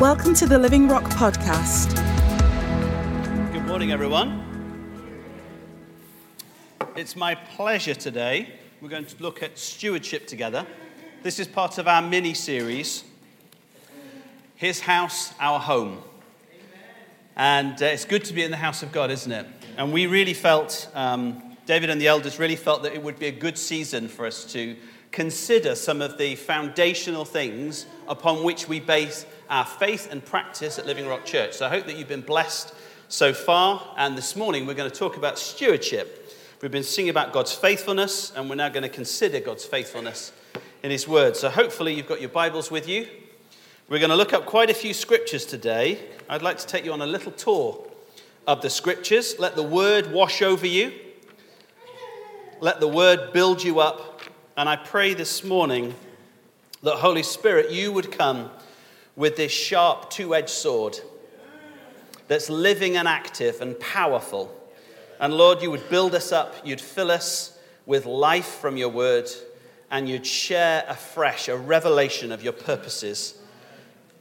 Welcome to the Living Rock Podcast. Good morning, everyone. It's my pleasure today. We're going to look at stewardship together. This is part of our mini series, His House, Our Home. And uh, it's good to be in the house of God, isn't it? And we really felt, um, David and the elders really felt that it would be a good season for us to consider some of the foundational things upon which we base our faith and practice at Living Rock Church. So I hope that you've been blessed so far. And this morning we're going to talk about stewardship. We've been singing about God's faithfulness, and we're now going to consider God's faithfulness in His Word. So hopefully you've got your Bibles with you. We're going to look up quite a few scriptures today. I'd like to take you on a little tour of the scriptures. Let the Word wash over you, let the Word build you up. And I pray this morning that, Holy Spirit, you would come with this sharp two edged sword that's living and active and powerful. And Lord, you would build us up, you'd fill us with life from your word, and you'd share afresh a revelation of your purposes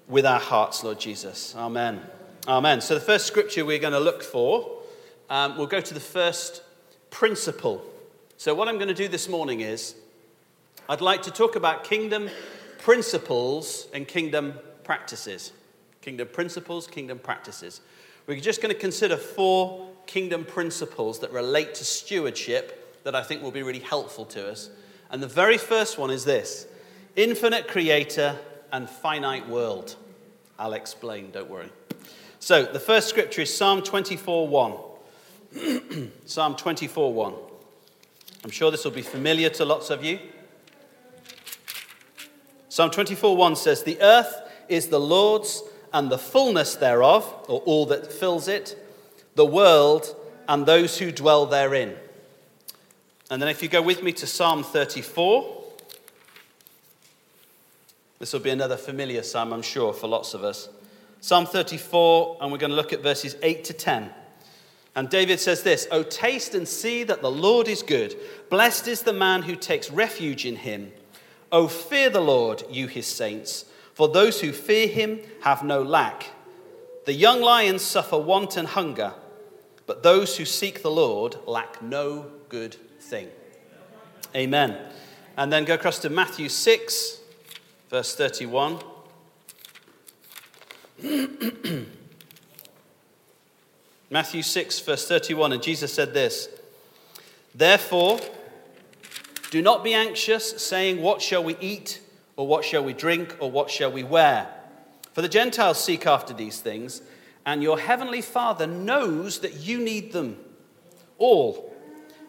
with our hearts, Lord Jesus. Amen. Amen. So, the first scripture we're going to look for, um, we'll go to the first principle. So, what I'm going to do this morning is I'd like to talk about kingdom principles and kingdom practices. Kingdom principles, kingdom practices. We're just going to consider four kingdom principles that relate to stewardship that I think will be really helpful to us. And the very first one is this infinite creator and finite world. I'll explain, don't worry. So, the first scripture is Psalm 24 1. Psalm 24 1. I'm sure this will be familiar to lots of you. Psalm 24 1 says, The earth is the Lord's and the fullness thereof, or all that fills it, the world and those who dwell therein. And then if you go with me to Psalm 34, this will be another familiar psalm, I'm sure, for lots of us. Psalm 34, and we're going to look at verses 8 to 10. And David says this O taste and see that the Lord is good. Blessed is the man who takes refuge in him. O fear the Lord, you his saints, for those who fear him have no lack. The young lions suffer want and hunger, but those who seek the Lord lack no good thing. Amen. And then go across to Matthew 6, verse 31. Matthew 6, verse 31, and Jesus said this Therefore, do not be anxious, saying, What shall we eat, or what shall we drink, or what shall we wear? For the Gentiles seek after these things, and your heavenly Father knows that you need them all.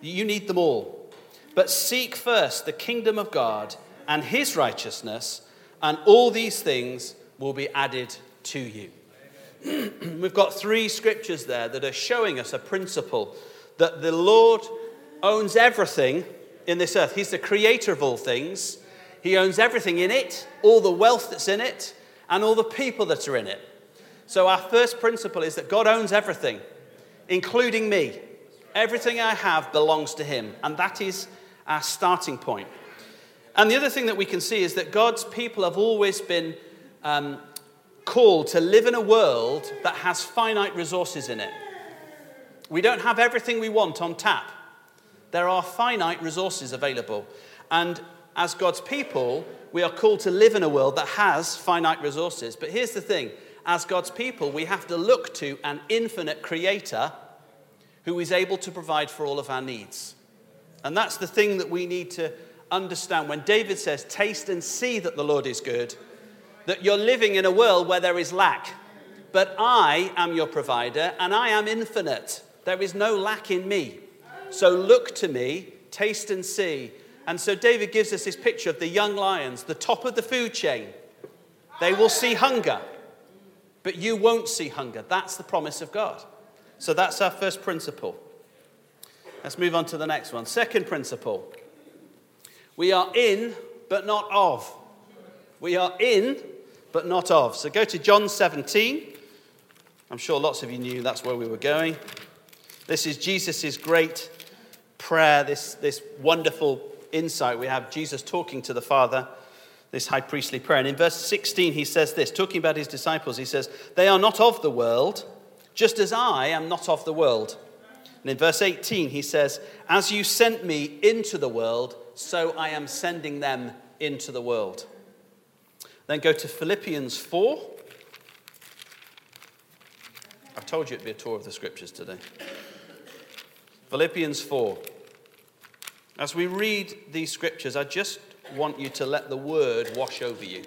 You need them all. But seek first the kingdom of God and his righteousness, and all these things will be added to you. We've got three scriptures there that are showing us a principle that the Lord owns everything in this earth. He's the creator of all things. He owns everything in it, all the wealth that's in it, and all the people that are in it. So, our first principle is that God owns everything, including me. Everything I have belongs to Him, and that is our starting point. And the other thing that we can see is that God's people have always been um, called to live in a world that has finite resources in it. We don't have everything we want on tap. There are finite resources available. And as God's people, we are called to live in a world that has finite resources. But here's the thing as God's people, we have to look to an infinite creator who is able to provide for all of our needs. And that's the thing that we need to understand. When David says, Taste and see that the Lord is good, that you're living in a world where there is lack. But I am your provider and I am infinite. There is no lack in me. So look to me, taste and see. And so David gives us this picture of the young lions, the top of the food chain. They will see hunger, but you won't see hunger. That's the promise of God. So that's our first principle. Let's move on to the next one. Second principle we are in, but not of. We are in, but not of. So go to John 17. I'm sure lots of you knew that's where we were going. This is Jesus' great prayer, this, this wonderful insight we have Jesus talking to the Father. this high priestly prayer. And in verse 16, he says this, talking about his disciples, he says, They are not of the world, just as I am not of the world. And in verse 18, he says, As you sent me into the world, so I am sending them into the world. Then go to Philippians 4. I've told you it'd be a tour of the scriptures today. Philippians 4. As we read these scriptures, I just want you to let the word wash over you.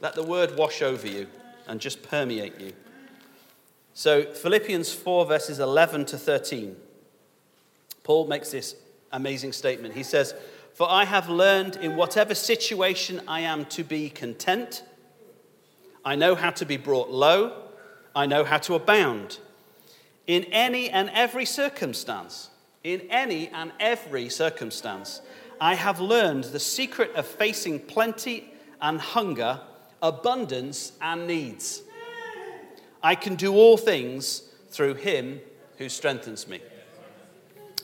Let the word wash over you and just permeate you. So, Philippians 4, verses 11 to 13. Paul makes this amazing statement. He says, For I have learned in whatever situation I am to be content. I know how to be brought low. I know how to abound. In any and every circumstance, in any and every circumstance, I have learned the secret of facing plenty and hunger, abundance and needs. I can do all things through him who strengthens me.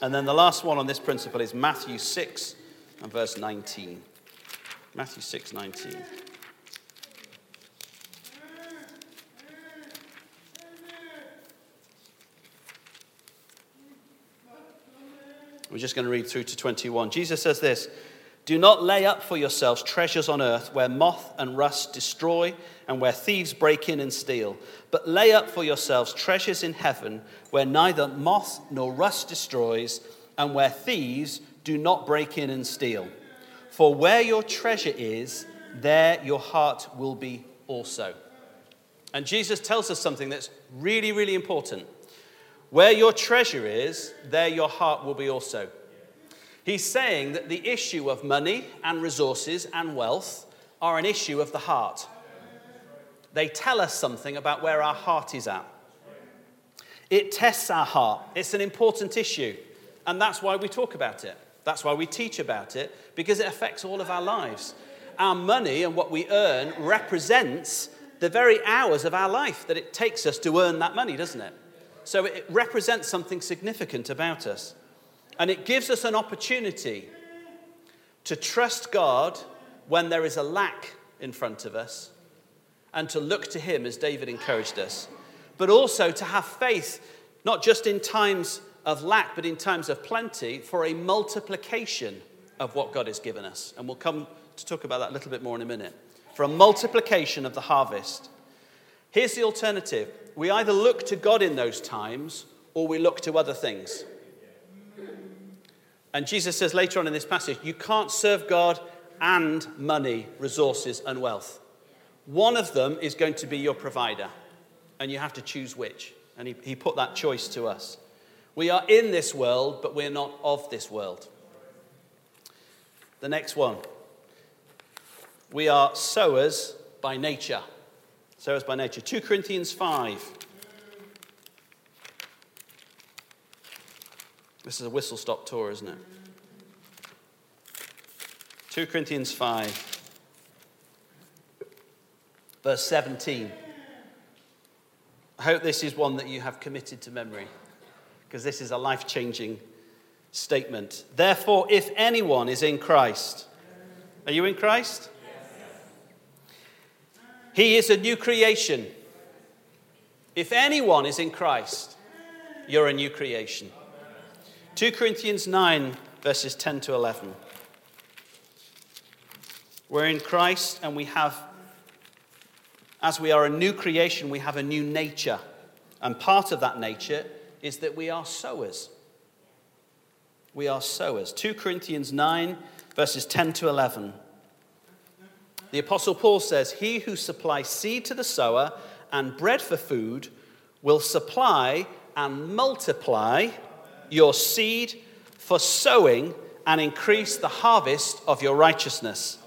And then the last one on this principle is Matthew 6 and verse 19. Matthew 6 19. We're just going to read through to 21. Jesus says this Do not lay up for yourselves treasures on earth where moth and rust destroy and where thieves break in and steal, but lay up for yourselves treasures in heaven where neither moth nor rust destroys and where thieves do not break in and steal. For where your treasure is, there your heart will be also. And Jesus tells us something that's really, really important. Where your treasure is, there your heart will be also. He's saying that the issue of money and resources and wealth are an issue of the heart. They tell us something about where our heart is at. It tests our heart. It's an important issue. And that's why we talk about it. That's why we teach about it, because it affects all of our lives. Our money and what we earn represents the very hours of our life that it takes us to earn that money, doesn't it? So it represents something significant about us. And it gives us an opportunity to trust God when there is a lack in front of us and to look to Him as David encouraged us, but also to have faith, not just in times of lack, but in times of plenty, for a multiplication of what God has given us. And we'll come to talk about that a little bit more in a minute. For a multiplication of the harvest. Here's the alternative we either look to God in those times or we look to other things. And Jesus says later on in this passage, you can't serve God and money, resources, and wealth. One of them is going to be your provider, and you have to choose which. And he, he put that choice to us. We are in this world, but we're not of this world. The next one. We are sowers by nature. So as by nature. 2 Corinthians 5. This is a whistle stop tour, isn't it? 2 Corinthians 5, verse 17. I hope this is one that you have committed to memory because this is a life changing statement. Therefore, if anyone is in Christ, are you in Christ? He is a new creation. If anyone is in Christ, you're a new creation. 2 Corinthians 9, verses 10 to 11. We're in Christ and we have, as we are a new creation, we have a new nature. And part of that nature is that we are sowers. We are sowers. 2 Corinthians 9, verses 10 to 11. The Apostle Paul says, He who supplies seed to the sower and bread for food will supply and multiply your seed for sowing and increase the harvest of your righteousness.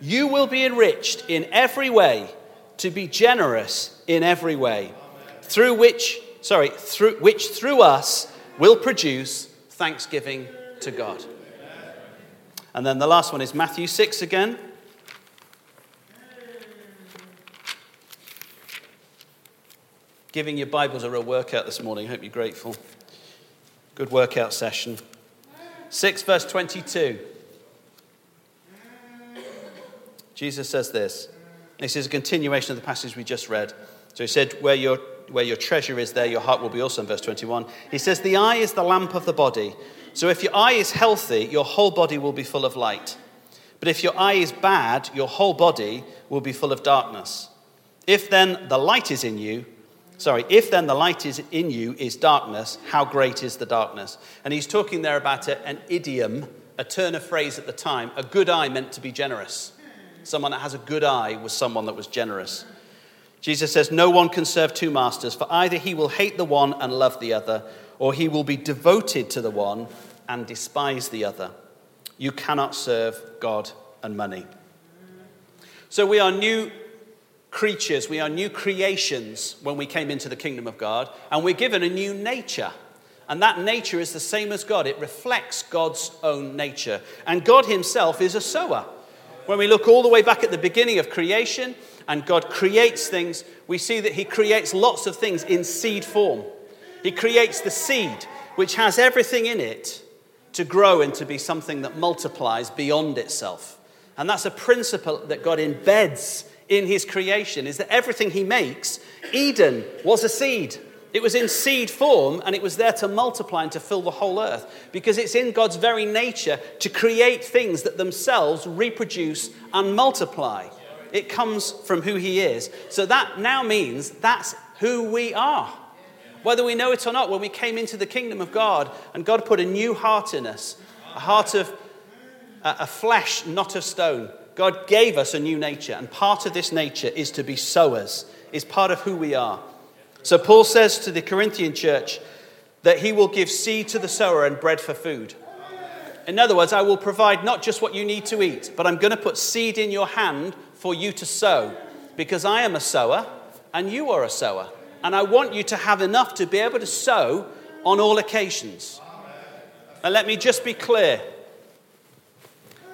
You will be enriched in every way to be generous in every way, through which, sorry, through which through us will produce thanksgiving to God. And then the last one is Matthew 6 again. Giving your Bibles a real workout this morning. I hope you're grateful. Good workout session. 6 verse 22. Jesus says this. This is a continuation of the passage we just read. So he said, Where your, where your treasure is, there your heart will be also in verse 21. He says, The eye is the lamp of the body. So if your eye is healthy, your whole body will be full of light. But if your eye is bad, your whole body will be full of darkness. If then the light is in you, sorry, if then the light is in you is darkness, how great is the darkness? And he's talking there about a, an idiom, a turn of phrase at the time. A good eye meant to be generous. Someone that has a good eye was someone that was generous. Jesus says, No one can serve two masters, for either he will hate the one and love the other, or he will be devoted to the one and despise the other. You cannot serve God and money. So we are new creatures, we are new creations when we came into the kingdom of God, and we're given a new nature. And that nature is the same as God. It reflects God's own nature. And God Himself is a sower. When we look all the way back at the beginning of creation and God creates things, we see that He creates lots of things in seed form. He creates the seed, which has everything in it to grow and to be something that multiplies beyond itself. And that's a principle that God embeds in his creation is that everything he makes, Eden was a seed. It was in seed form and it was there to multiply and to fill the whole earth because it's in God's very nature to create things that themselves reproduce and multiply. It comes from who he is. So that now means that's who we are. Whether we know it or not, when we came into the kingdom of God and God put a new heart in us, a heart of a flesh, not of stone, God gave us a new nature. And part of this nature is to be sowers, is part of who we are. So Paul says to the Corinthian church that he will give seed to the sower and bread for food. In other words, I will provide not just what you need to eat, but I'm going to put seed in your hand for you to sow because I am a sower and you are a sower. And I want you to have enough to be able to sow on all occasions. And let me just be clear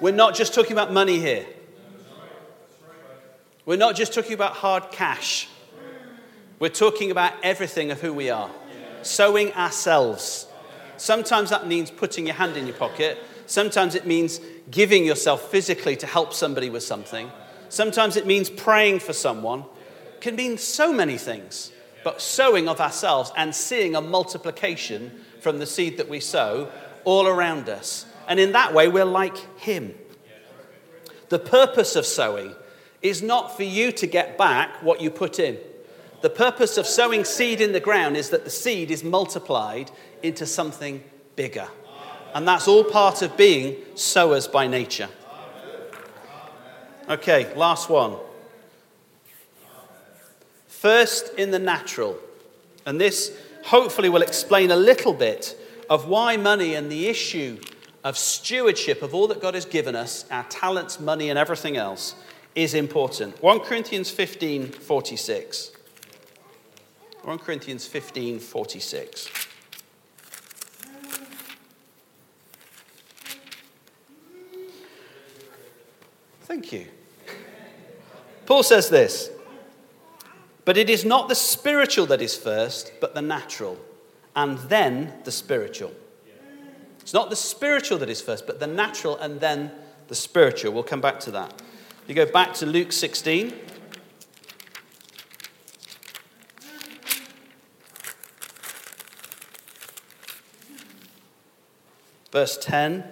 we're not just talking about money here, we're not just talking about hard cash. We're talking about everything of who we are, sowing ourselves. Sometimes that means putting your hand in your pocket. Sometimes it means giving yourself physically to help somebody with something. Sometimes it means praying for someone. It can mean so many things but sowing of ourselves and seeing a multiplication from the seed that we sow all around us. And in that way, we're like Him. The purpose of sowing is not for you to get back what you put in. The purpose of sowing seed in the ground is that the seed is multiplied into something bigger. And that's all part of being sowers by nature. Okay, last one. First, in the natural. And this hopefully will explain a little bit of why money and the issue of stewardship of all that God has given us, our talents, money, and everything else, is important. 1 Corinthians 15 46. 1 Corinthians 15 46. Thank you. Paul says this but it is not the spiritual that is first, but the natural, and then the spiritual. It's not the spiritual that is first, but the natural and then the spiritual. We'll come back to that. You go back to Luke 16. Verse 10.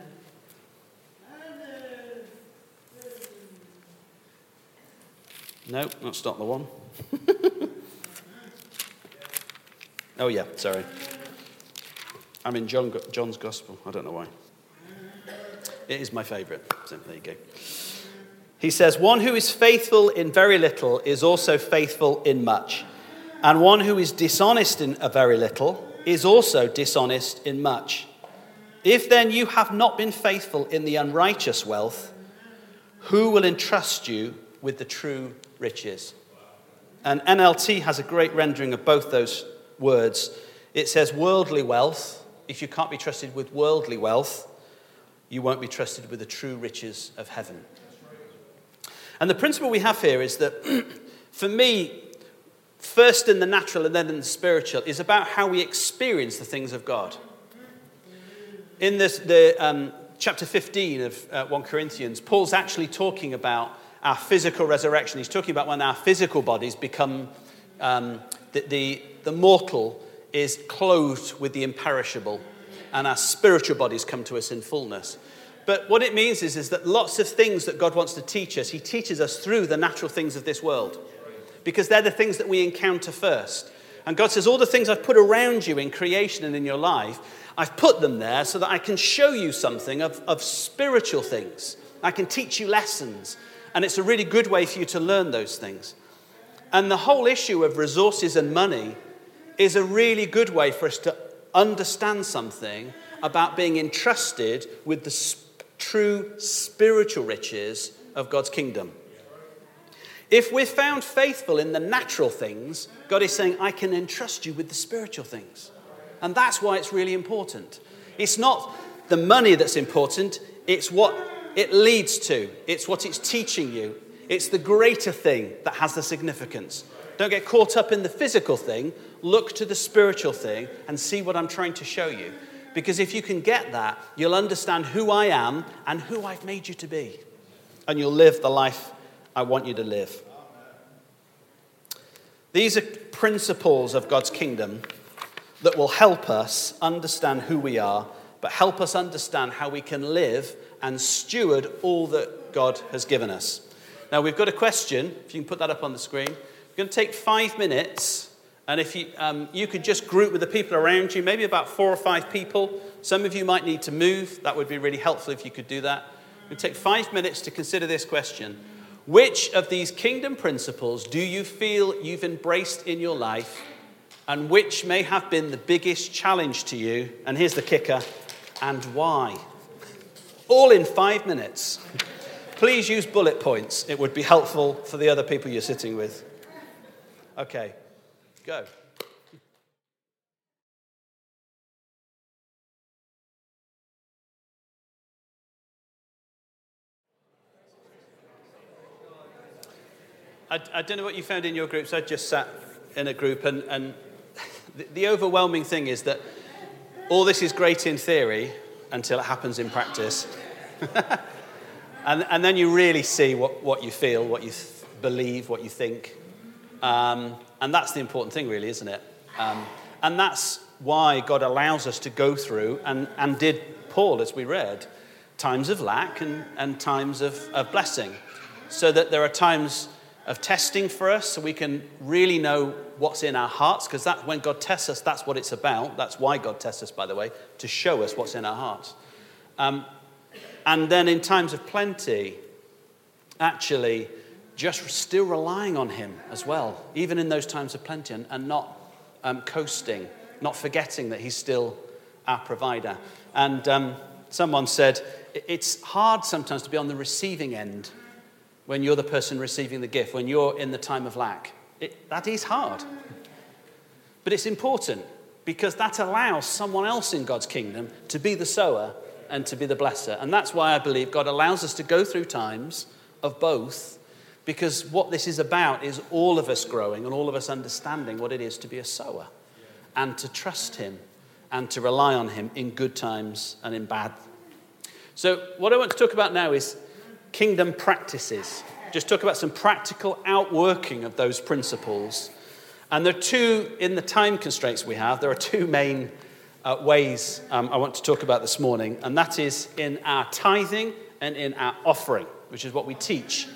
No, that's not the one. oh, yeah, sorry. I'm in John, John's Gospel. I don't know why. It is my favorite. So there you go. He says, One who is faithful in very little is also faithful in much. And one who is dishonest in a very little is also dishonest in much. If then you have not been faithful in the unrighteous wealth, who will entrust you with the true riches? And NLT has a great rendering of both those words. It says, worldly wealth. If you can't be trusted with worldly wealth, you won't be trusted with the true riches of heaven. And the principle we have here is that, for me, first in the natural and then in the spiritual, is about how we experience the things of God. In this, the, um, chapter 15 of uh, 1 Corinthians, Paul's actually talking about our physical resurrection. He's talking about when our physical bodies become, um, the, the, the mortal is clothed with the imperishable, and our spiritual bodies come to us in fullness. But what it means is, is that lots of things that God wants to teach us, He teaches us through the natural things of this world. Because they're the things that we encounter first. And God says, All the things I've put around you in creation and in your life, I've put them there so that I can show you something of, of spiritual things. I can teach you lessons. And it's a really good way for you to learn those things. And the whole issue of resources and money is a really good way for us to understand something about being entrusted with the true spiritual riches of God's kingdom. If we're found faithful in the natural things, God is saying, I can entrust you with the spiritual things. And that's why it's really important. It's not the money that's important, it's what it leads to, it's what it's teaching you. It's the greater thing that has the significance. Don't get caught up in the physical thing, look to the spiritual thing and see what I'm trying to show you. Because if you can get that, you'll understand who I am and who I've made you to be. And you'll live the life I want you to live. These are principles of God's kingdom that will help us understand who we are, but help us understand how we can live and steward all that God has given us. Now, we've got a question, if you can put that up on the screen. We're going to take five minutes and if you, um, you could just group with the people around you, maybe about four or five people. Some of you might need to move. That would be really helpful if you could do that. Would take five minutes to consider this question Which of these kingdom principles do you feel you've embraced in your life, and which may have been the biggest challenge to you? And here's the kicker and why? All in five minutes. Please use bullet points, it would be helpful for the other people you're sitting with. Okay. Go. I, I, don't know what you found in your groups. I just sat in a group, and, and the, the overwhelming thing is that all this is great in theory until it happens in practice. and, and then you really see what, what you feel, what you th- believe, what you think. Um, and that's the important thing, really, isn't it? Um, and that's why God allows us to go through, and, and did Paul, as we read, times of lack and, and times of, of blessing. So that there are times of testing for us, so we can really know what's in our hearts, because that when God tests us, that's what it's about. That's why God tests us, by the way, to show us what's in our hearts. Um, and then in times of plenty, actually, just still relying on Him as well, even in those times of plenty, and, and not um, coasting, not forgetting that He's still our provider. And um, someone said, it's hard sometimes to be on the receiving end when you're the person receiving the gift, when you're in the time of lack. It, that is hard. But it's important because that allows someone else in God's kingdom to be the sower and to be the blesser. And that's why I believe God allows us to go through times of both because what this is about is all of us growing and all of us understanding what it is to be a sower and to trust Him and to rely on Him in good times and in bad. So, what I want to talk about now is kingdom practices. Just talk about some practical outworking of those principles. And there are two, in the time constraints we have, there are two main uh, ways um, I want to talk about this morning, and that is in our tithing and in our offering, which is what we teach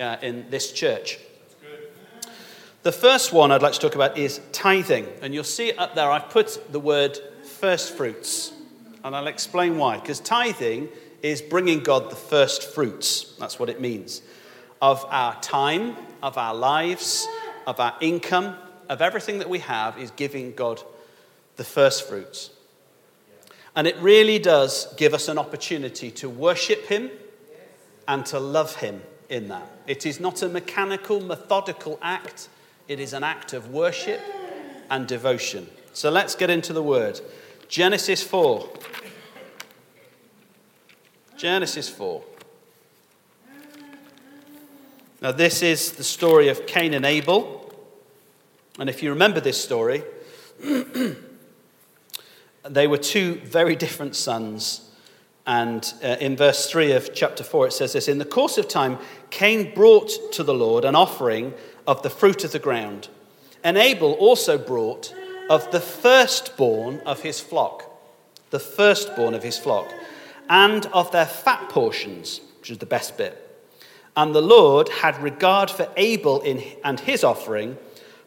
uh, in this church. The first one I'd like to talk about is tithing. And you'll see up there, I've put the word first fruits. And I'll explain why. Because tithing is bringing God the first fruits. That's what it means. Of our time, of our lives, of our income, of everything that we have, is giving God the first fruits. And it really does give us an opportunity to worship Him and to love Him in that. It is not a mechanical, methodical act, it is an act of worship and devotion. So let's get into the word. Genesis 4. Genesis 4. Now, this is the story of Cain and Abel. And if you remember this story, they were two very different sons And uh, in verse 3 of chapter 4, it says this In the course of time, Cain brought to the Lord an offering of the fruit of the ground, and Abel also brought of the firstborn of his flock, the firstborn of his flock, and of their fat portions, which is the best bit. And the Lord had regard for Abel in, and his offering,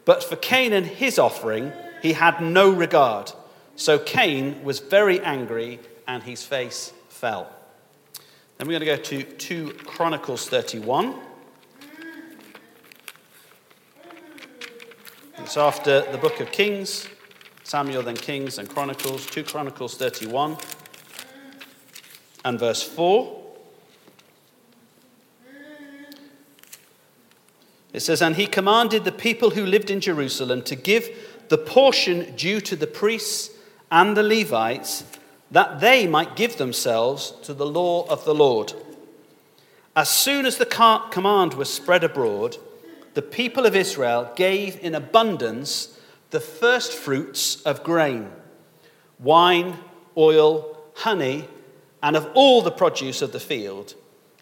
but for Cain and his offering, he had no regard. So Cain was very angry, and his face fell. Then we're going to go to 2 Chronicles 31. It's after the book of Kings, Samuel, then Kings, and Chronicles, 2 Chronicles 31 and verse 4. It says, And he commanded the people who lived in Jerusalem to give the portion due to the priests and the Levites, that they might give themselves to the law of the Lord. As soon as the command was spread abroad, the people of Israel gave in abundance the first fruits of grain, wine, oil, honey, and of all the produce of the field,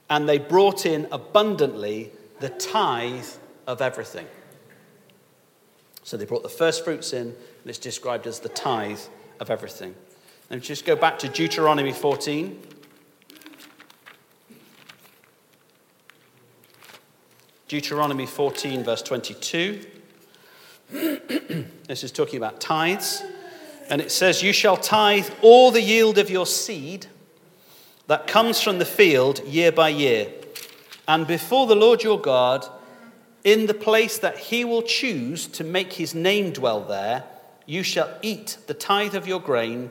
and they brought in abundantly the tithe of everything. So they brought the first fruits in, and it's described as the tithe of everything. And just go back to Deuteronomy 14. Deuteronomy 14, verse 22. this is talking about tithes. And it says, You shall tithe all the yield of your seed that comes from the field year by year. And before the Lord your God, in the place that he will choose to make his name dwell there, you shall eat the tithe of your grain,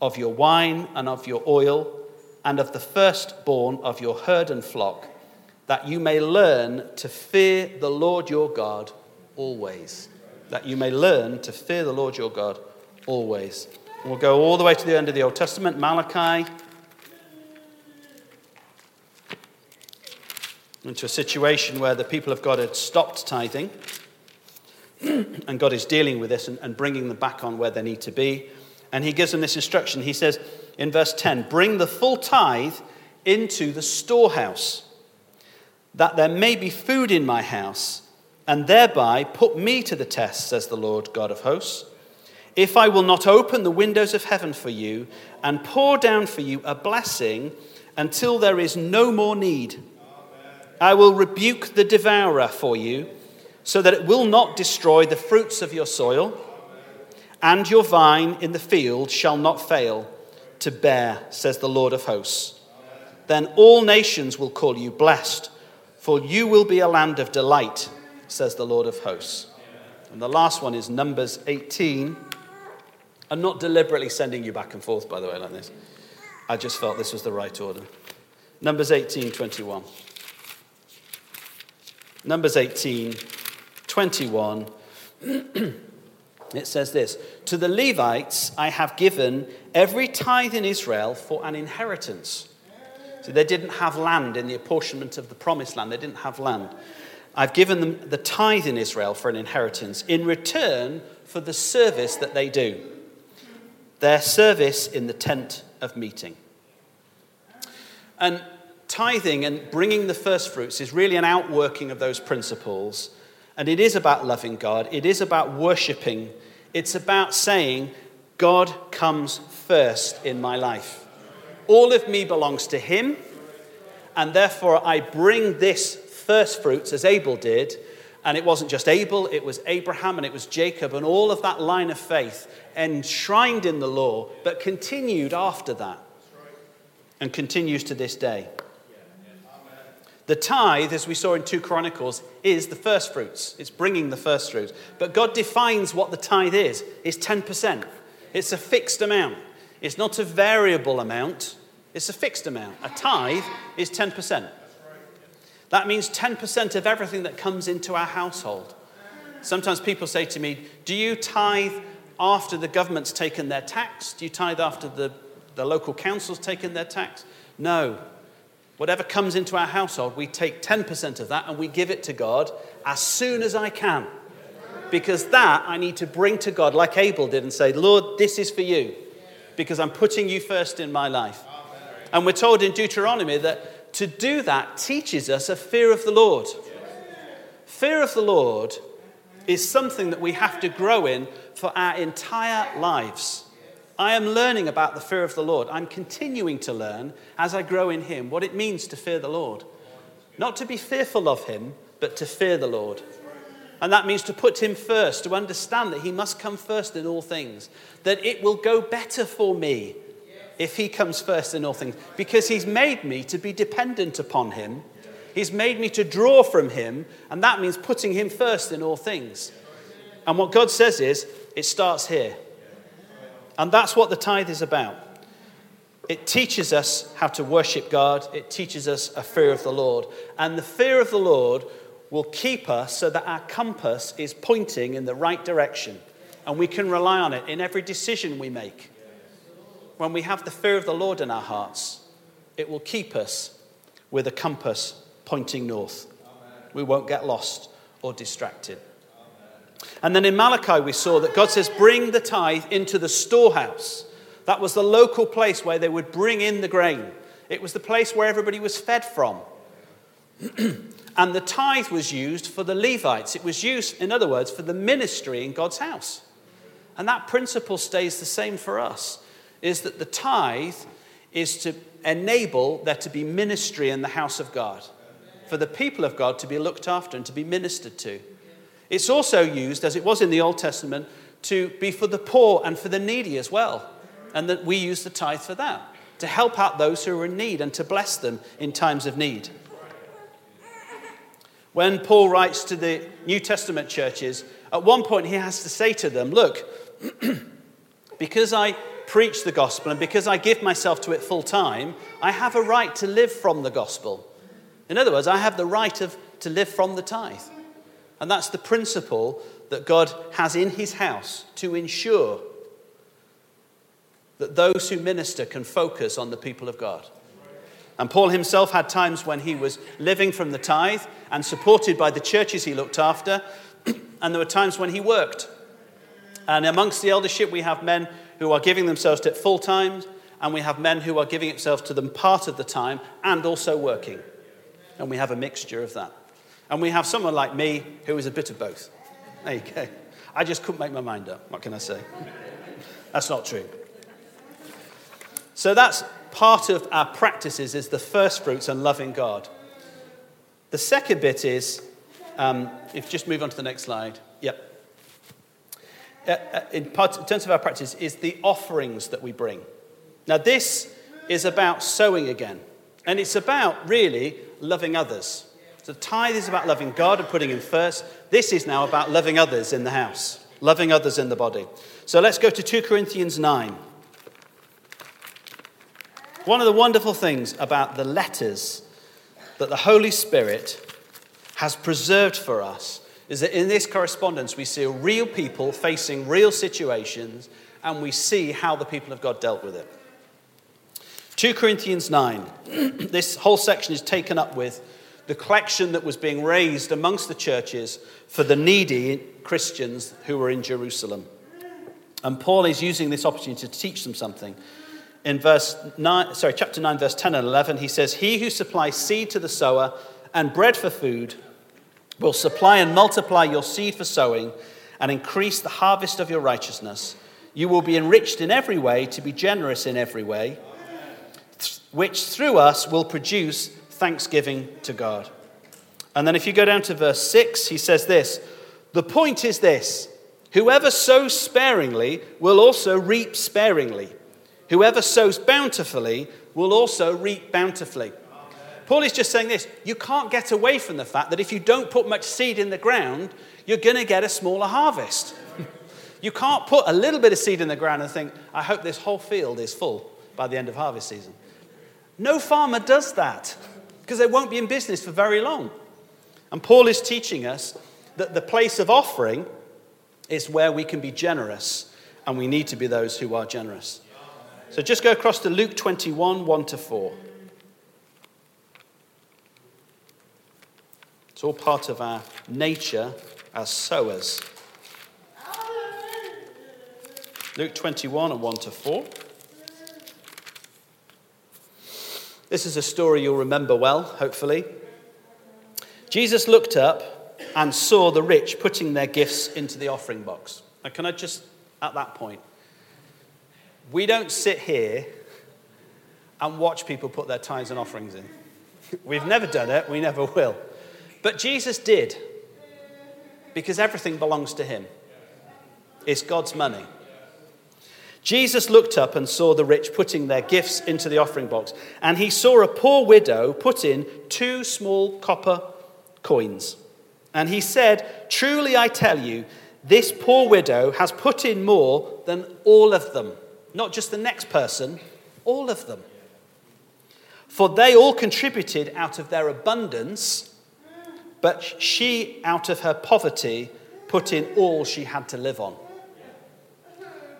of your wine, and of your oil, and of the firstborn of your herd and flock, that you may learn to fear the Lord your God always. That you may learn to fear the Lord your God always. we'll go all the way to the end of the Old Testament, Malachi into a situation where the people of God had stopped tithing, and God is dealing with this and, and bringing them back on where they need to be. And he gives them this instruction. He says in verse 10 Bring the full tithe into the storehouse, that there may be food in my house, and thereby put me to the test, says the Lord God of hosts. If I will not open the windows of heaven for you and pour down for you a blessing until there is no more need I will rebuke the devourer for you, so that it will not destroy the fruits of your soil, and your vine in the field shall not fail to bear, says the Lord of hosts. Then all nations will call you blessed, for you will be a land of delight, says the Lord of hosts. And the last one is Numbers 18. I'm not deliberately sending you back and forth, by the way, like this. I just felt this was the right order. Numbers 18, 21. Numbers 18, 21. it says this To the Levites I have given every tithe in Israel for an inheritance. So they didn't have land in the apportionment of the promised land, they didn't have land. I've given them the tithe in Israel for an inheritance in return for the service that they do, their service in the tent of meeting. And tithing and bringing the first fruits is really an outworking of those principles. And it is about loving God, it is about worshiping, it's about saying, God comes first in my life. All of me belongs to Him, and therefore I bring this first fruits as Abel did. And it wasn't just Abel, it was Abraham and it was Jacob and all of that line of faith enshrined in the law, but continued after that and continues to this day. The tithe, as we saw in 2 Chronicles, is the first fruits. It's bringing the first fruits. But God defines what the tithe is. It's 10%. It's a fixed amount. It's not a variable amount. It's a fixed amount. A tithe is 10%. That means 10% of everything that comes into our household. Sometimes people say to me, Do you tithe after the government's taken their tax? Do you tithe after the, the local council's taken their tax? No. Whatever comes into our household, we take 10% of that and we give it to God as soon as I can. Because that I need to bring to God, like Abel did, and say, Lord, this is for you, because I'm putting you first in my life. And we're told in Deuteronomy that to do that teaches us a fear of the Lord. Fear of the Lord is something that we have to grow in for our entire lives. I am learning about the fear of the Lord. I'm continuing to learn as I grow in Him what it means to fear the Lord. Not to be fearful of Him, but to fear the Lord. And that means to put Him first, to understand that He must come first in all things, that it will go better for me if He comes first in all things, because He's made me to be dependent upon Him. He's made me to draw from Him, and that means putting Him first in all things. And what God says is, it starts here. And that's what the tithe is about. It teaches us how to worship God, it teaches us a fear of the Lord. And the fear of the Lord will keep us so that our compass is pointing in the right direction. And we can rely on it in every decision we make. When we have the fear of the Lord in our hearts, it will keep us with a compass pointing north. We won't get lost or distracted. And then in Malachi, we saw that God says, Bring the tithe into the storehouse. That was the local place where they would bring in the grain, it was the place where everybody was fed from. and the tithe was used for the Levites. It was used, in other words, for the ministry in God's house. And that principle stays the same for us is that the tithe is to enable there to be ministry in the house of God, for the people of God to be looked after and to be ministered to. It's also used, as it was in the Old Testament, to be for the poor and for the needy as well. And that we use the tithe for that, to help out those who are in need and to bless them in times of need. When Paul writes to the New Testament churches, at one point he has to say to them, Look, because I preach the gospel and because I give myself to it full time, I have a right to live from the gospel. In other words, I have the right of, to live from the tithe. And that's the principle that God has in his house to ensure that those who minister can focus on the people of God. And Paul himself had times when he was living from the tithe and supported by the churches he looked after, and there were times when he worked. And amongst the eldership, we have men who are giving themselves to it full time, and we have men who are giving themselves to them part of the time and also working. And we have a mixture of that. And we have someone like me who is a bit of both. There you go. I just couldn't make my mind up. What can I say? That's not true. So that's part of our practices is the first fruits and loving God. The second bit is, um, if just move on to the next slide. Yep. Uh, uh, in, part, in terms of our practice, is the offerings that we bring. Now, this is about sowing again, and it's about really loving others. So the tithe is about loving God and putting Him first. This is now about loving others in the house, loving others in the body. So let's go to 2 Corinthians 9. One of the wonderful things about the letters that the Holy Spirit has preserved for us is that in this correspondence we see real people facing real situations and we see how the people of God dealt with it. 2 Corinthians 9. this whole section is taken up with the collection that was being raised amongst the churches for the needy Christians who were in Jerusalem. And Paul is using this opportunity to teach them something. In verse 9, sorry, chapter 9, verse 10 and 11, he says, He who supplies seed to the sower and bread for food will supply and multiply your seed for sowing and increase the harvest of your righteousness. You will be enriched in every way to be generous in every way, which through us will produce thanksgiving to God. And then if you go down to verse 6, he says this The point is this whoever sows sparingly will also reap sparingly, whoever sows bountifully will also reap bountifully. Paul is just saying this you can't get away from the fact that if you don't put much seed in the ground, you're going to get a smaller harvest. you can't put a little bit of seed in the ground and think, I hope this whole field is full by the end of harvest season. No farmer does that because they won't be in business for very long. And Paul is teaching us that the place of offering is where we can be generous, and we need to be those who are generous. So just go across to Luke 21 1 to 4. It's all part of our nature as sowers. Luke 21 and 1 to 4. This is a story you'll remember well, hopefully. Jesus looked up and saw the rich putting their gifts into the offering box. Now, can I just, at that point, we don't sit here and watch people put their tithes and offerings in. We've never done it, we never will. But Jesus did, because everything belongs to him. It's God's money. Jesus looked up and saw the rich putting their gifts into the offering box, and he saw a poor widow put in two small copper coins. And he said, Truly I tell you, this poor widow has put in more than all of them. Not just the next person, all of them. For they all contributed out of their abundance, but she, out of her poverty, put in all she had to live on.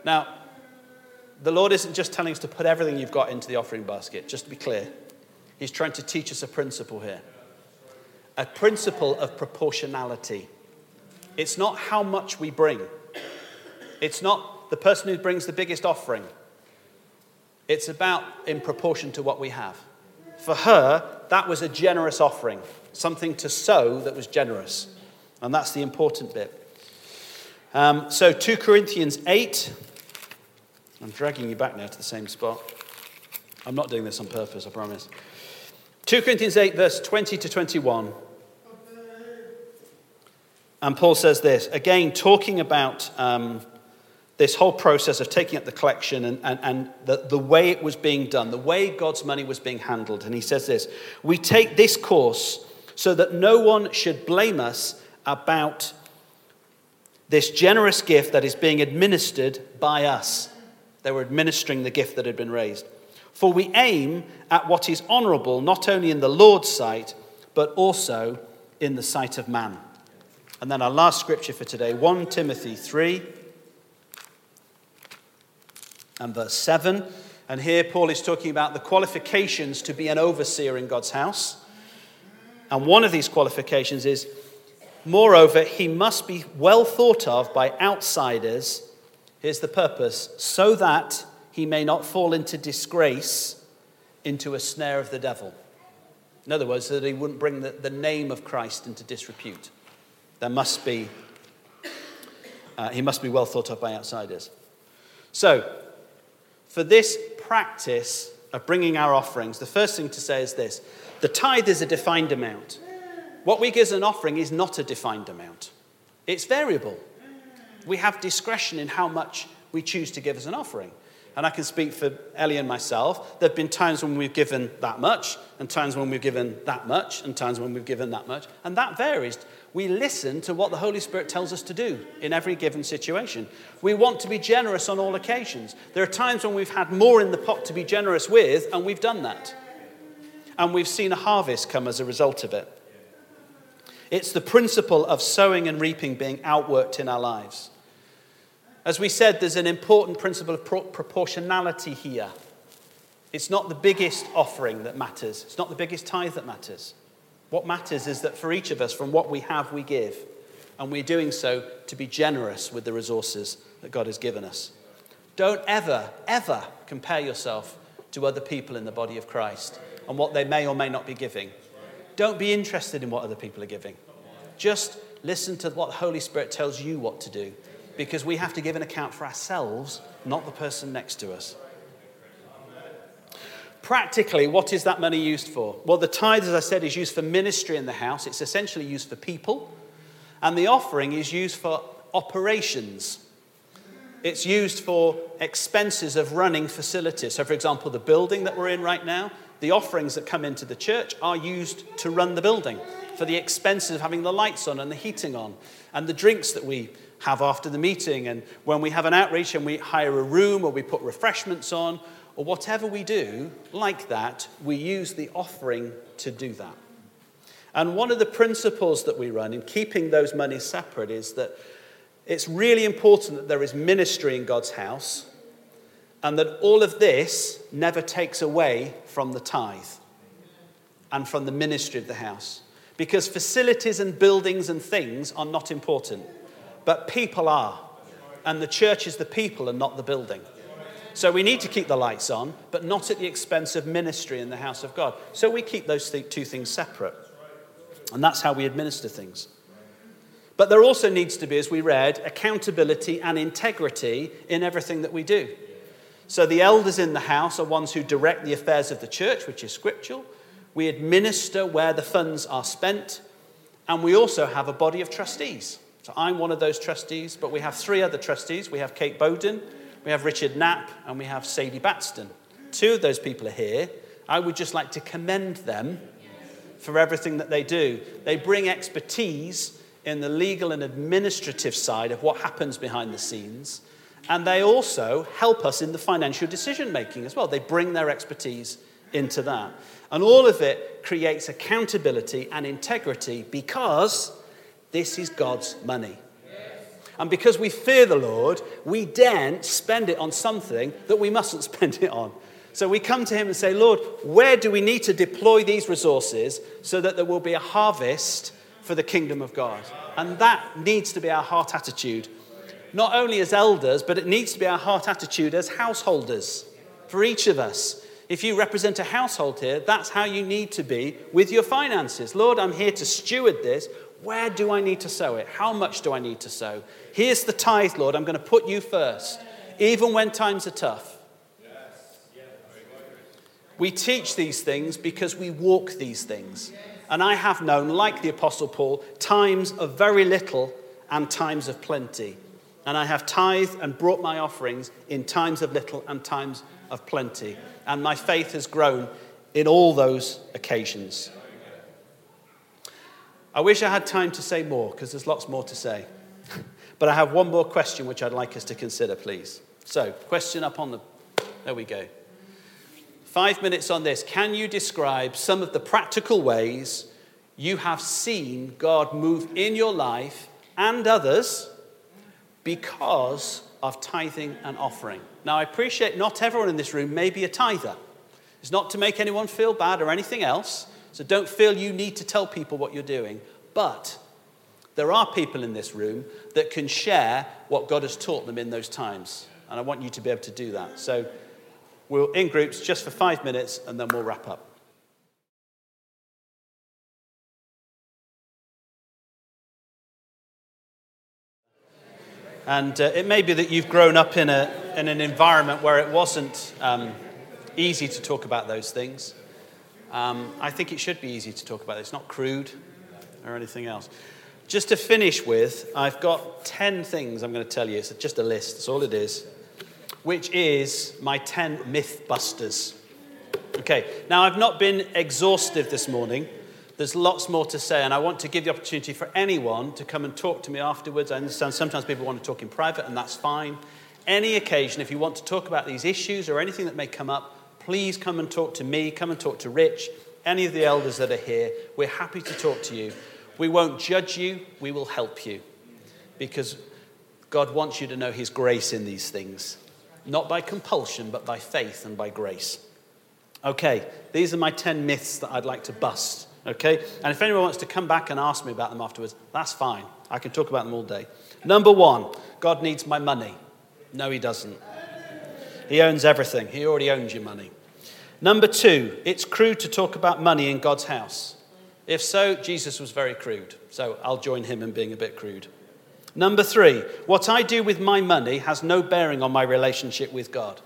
Now, the Lord isn't just telling us to put everything you've got into the offering basket, just to be clear. He's trying to teach us a principle here a principle of proportionality. It's not how much we bring, it's not the person who brings the biggest offering. It's about in proportion to what we have. For her, that was a generous offering, something to sow that was generous. And that's the important bit. Um, so, 2 Corinthians 8 I'm dragging you back now to the same spot. I'm not doing this on purpose, I promise. 2 Corinthians 8, verse 20 to 21. And Paul says this, again, talking about um, this whole process of taking up the collection and, and, and the, the way it was being done, the way God's money was being handled. And he says this We take this course so that no one should blame us about this generous gift that is being administered by us. They were administering the gift that had been raised. For we aim at what is honorable not only in the Lord's sight, but also in the sight of man. And then our last scripture for today 1 Timothy 3 and verse 7. And here Paul is talking about the qualifications to be an overseer in God's house. And one of these qualifications is, moreover, he must be well thought of by outsiders Here's the purpose so that he may not fall into disgrace, into a snare of the devil. In other words, that he wouldn't bring the, the name of Christ into disrepute. There must be, uh, he must be well thought of by outsiders. So, for this practice of bringing our offerings, the first thing to say is this the tithe is a defined amount. What we give as an offering is not a defined amount, it's variable we have discretion in how much we choose to give as an offering. And I can speak for Ellie and myself. There have been times when we've given that much, and times when we've given that much, and times when we've given that much. And that varies. We listen to what the Holy Spirit tells us to do in every given situation. We want to be generous on all occasions. There are times when we've had more in the pot to be generous with, and we've done that. And we've seen a harvest come as a result of it. It's the principle of sowing and reaping being outworked in our lives. As we said, there's an important principle of pro- proportionality here. It's not the biggest offering that matters, it's not the biggest tithe that matters. What matters is that for each of us, from what we have, we give. And we're doing so to be generous with the resources that God has given us. Don't ever, ever compare yourself to other people in the body of Christ and what they may or may not be giving. Don't be interested in what other people are giving. Just listen to what the Holy Spirit tells you what to do because we have to give an account for ourselves, not the person next to us. Practically, what is that money used for? Well, the tithe, as I said, is used for ministry in the house. It's essentially used for people. And the offering is used for operations. It's used for expenses of running facilities. So, for example, the building that we're in right now, the offerings that come into the church are used to run the building for the expenses of having the lights on and the heating on and the drinks that we have after the meeting. And when we have an outreach and we hire a room or we put refreshments on or whatever we do like that, we use the offering to do that. And one of the principles that we run in keeping those monies separate is that it's really important that there is ministry in God's house and that all of this never takes away from the tithe and from the ministry of the house. Because facilities and buildings and things are not important but people are. And the church is the people and not the building. So we need to keep the lights on, but not at the expense of ministry in the house of God. So we keep those two things separate. And that's how we administer things. But there also needs to be, as we read, accountability and integrity in everything that we do. So the elders in the house are ones who direct the affairs of the church, which is scriptural. We administer where the funds are spent. And we also have a body of trustees. So I'm one of those trustees, but we have three other trustees. We have Kate Bowden, we have Richard Knapp, and we have Sadie Batston. Two of those people are here. I would just like to commend them for everything that they do. They bring expertise in the legal and administrative side of what happens behind the scenes, and they also help us in the financial decision making as well. They bring their expertise into that. And all of it creates accountability and integrity because this is God's money. And because we fear the Lord, we daren't spend it on something that we mustn't spend it on. So we come to Him and say, Lord, where do we need to deploy these resources so that there will be a harvest for the kingdom of God? And that needs to be our heart attitude, not only as elders, but it needs to be our heart attitude as householders for each of us. If you represent a household here, that's how you need to be with your finances. Lord, I'm here to steward this. Where do I need to sow it? How much do I need to sow? Here's the tithe, Lord. I'm going to put you first, even when times are tough. We teach these things because we walk these things. And I have known, like the Apostle Paul, times of very little and times of plenty. And I have tithed and brought my offerings in times of little and times of plenty. And my faith has grown in all those occasions. I wish I had time to say more because there's lots more to say. but I have one more question which I'd like us to consider, please. So, question up on the. There we go. Five minutes on this. Can you describe some of the practical ways you have seen God move in your life and others because of tithing and offering? Now, I appreciate not everyone in this room may be a tither. It's not to make anyone feel bad or anything else. So don't feel you need to tell people what you're doing. But there are people in this room that can share what God has taught them in those times. And I want you to be able to do that. So we'll in groups just for five minutes and then we'll wrap up. And uh, it may be that you've grown up in, a, in an environment where it wasn't um, easy to talk about those things. Um, I think it should be easy to talk about it. It's not crude or anything else. Just to finish with, I've got 10 things I'm going to tell you. It's just a list, that's all it is, which is my 10 myth busters. Okay, now I've not been exhaustive this morning. There's lots more to say, and I want to give the opportunity for anyone to come and talk to me afterwards. I understand sometimes people want to talk in private, and that's fine. Any occasion, if you want to talk about these issues or anything that may come up, please come and talk to me, come and talk to Rich, any of the elders that are here. We're happy to talk to you. We won't judge you, we will help you. Because God wants you to know His grace in these things, not by compulsion, but by faith and by grace. Okay, these are my 10 myths that I'd like to bust. Okay, and if anyone wants to come back and ask me about them afterwards, that's fine. I can talk about them all day. Number one, God needs my money. No, He doesn't. He owns everything, He already owns your money. Number two, it's crude to talk about money in God's house. If so, Jesus was very crude. So I'll join him in being a bit crude. Number three, what I do with my money has no bearing on my relationship with God.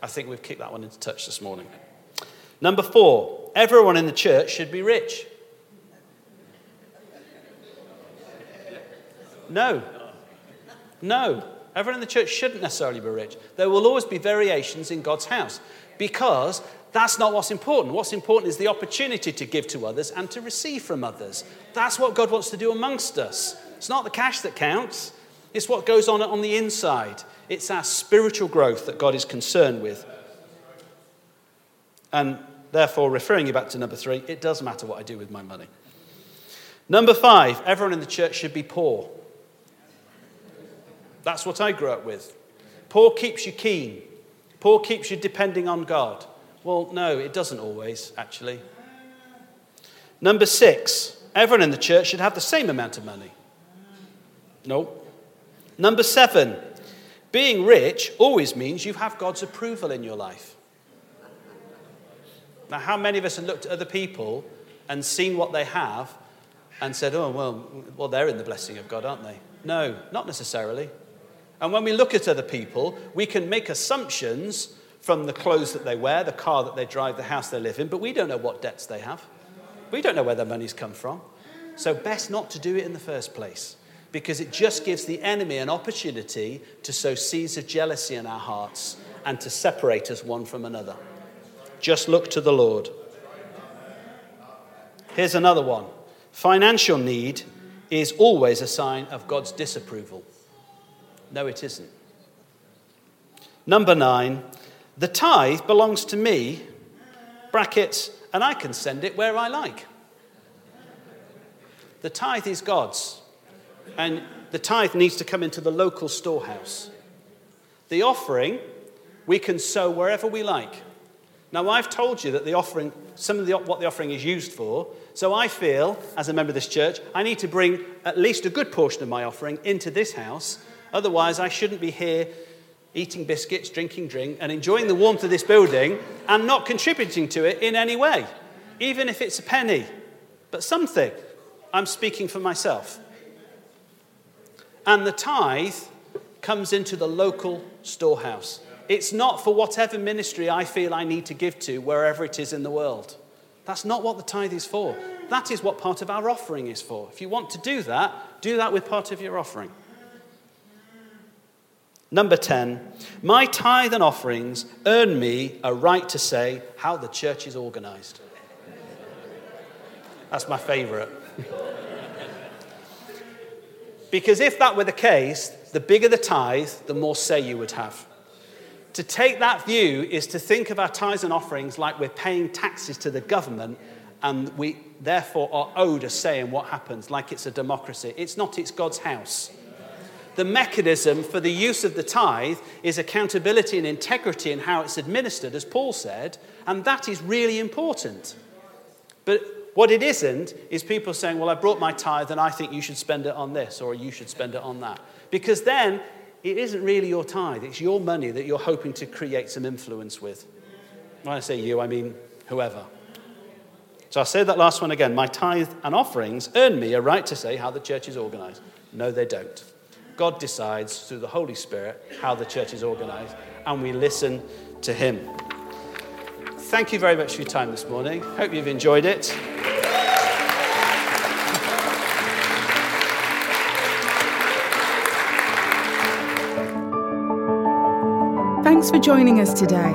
I think we've kicked that one into touch this morning. Number four, everyone in the church should be rich. No. No. Everyone in the church shouldn't necessarily be rich. There will always be variations in God's house because that's not what's important. What's important is the opportunity to give to others and to receive from others. That's what God wants to do amongst us. It's not the cash that counts, it's what goes on on the inside. It's our spiritual growth that God is concerned with. And therefore, referring you back to number three, it does matter what I do with my money. Number five, everyone in the church should be poor. That's what I grew up with. Poor keeps you keen. Poor keeps you depending on God. Well, no, it doesn't always, actually. Number six, everyone in the church should have the same amount of money. No. Number seven, Being rich always means you have God's approval in your life. Now, how many of us have looked at other people and seen what they have and said, oh, well, well, they're in the blessing of God, aren't they? No, not necessarily. And when we look at other people, we can make assumptions from the clothes that they wear, the car that they drive, the house they live in, but we don't know what debts they have. We don't know where their money's come from. So, best not to do it in the first place because it just gives the enemy an opportunity to sow seeds of jealousy in our hearts and to separate us one from another. Just look to the Lord. Here's another one financial need is always a sign of God's disapproval. No, it isn't. Number nine, the tithe belongs to me, brackets, and I can send it where I like. The tithe is God's, and the tithe needs to come into the local storehouse. The offering, we can sow wherever we like. Now, I've told you that the offering, some of the, what the offering is used for, so I feel, as a member of this church, I need to bring at least a good portion of my offering into this house. Otherwise, I shouldn't be here eating biscuits, drinking drink, and enjoying the warmth of this building and not contributing to it in any way, even if it's a penny, but something. I'm speaking for myself. And the tithe comes into the local storehouse. It's not for whatever ministry I feel I need to give to wherever it is in the world. That's not what the tithe is for. That is what part of our offering is for. If you want to do that, do that with part of your offering. Number 10, my tithe and offerings earn me a right to say how the church is organized. That's my favorite. because if that were the case, the bigger the tithe, the more say you would have. To take that view is to think of our tithes and offerings like we're paying taxes to the government and we therefore are owed a say in what happens, like it's a democracy. It's not, it's God's house. The mechanism for the use of the tithe is accountability and integrity in how it's administered, as Paul said, and that is really important. But what it isn't is people saying, Well, I brought my tithe and I think you should spend it on this or you should spend it on that. Because then it isn't really your tithe, it's your money that you're hoping to create some influence with. When I say you, I mean whoever. So I'll say that last one again. My tithe and offerings earn me a right to say how the church is organized. No, they don't. God decides through the Holy Spirit how the church is organized, and we listen to Him. Thank you very much for your time this morning. Hope you've enjoyed it. Thanks for joining us today.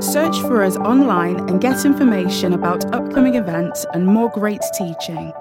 Search for us online and get information about upcoming events and more great teaching.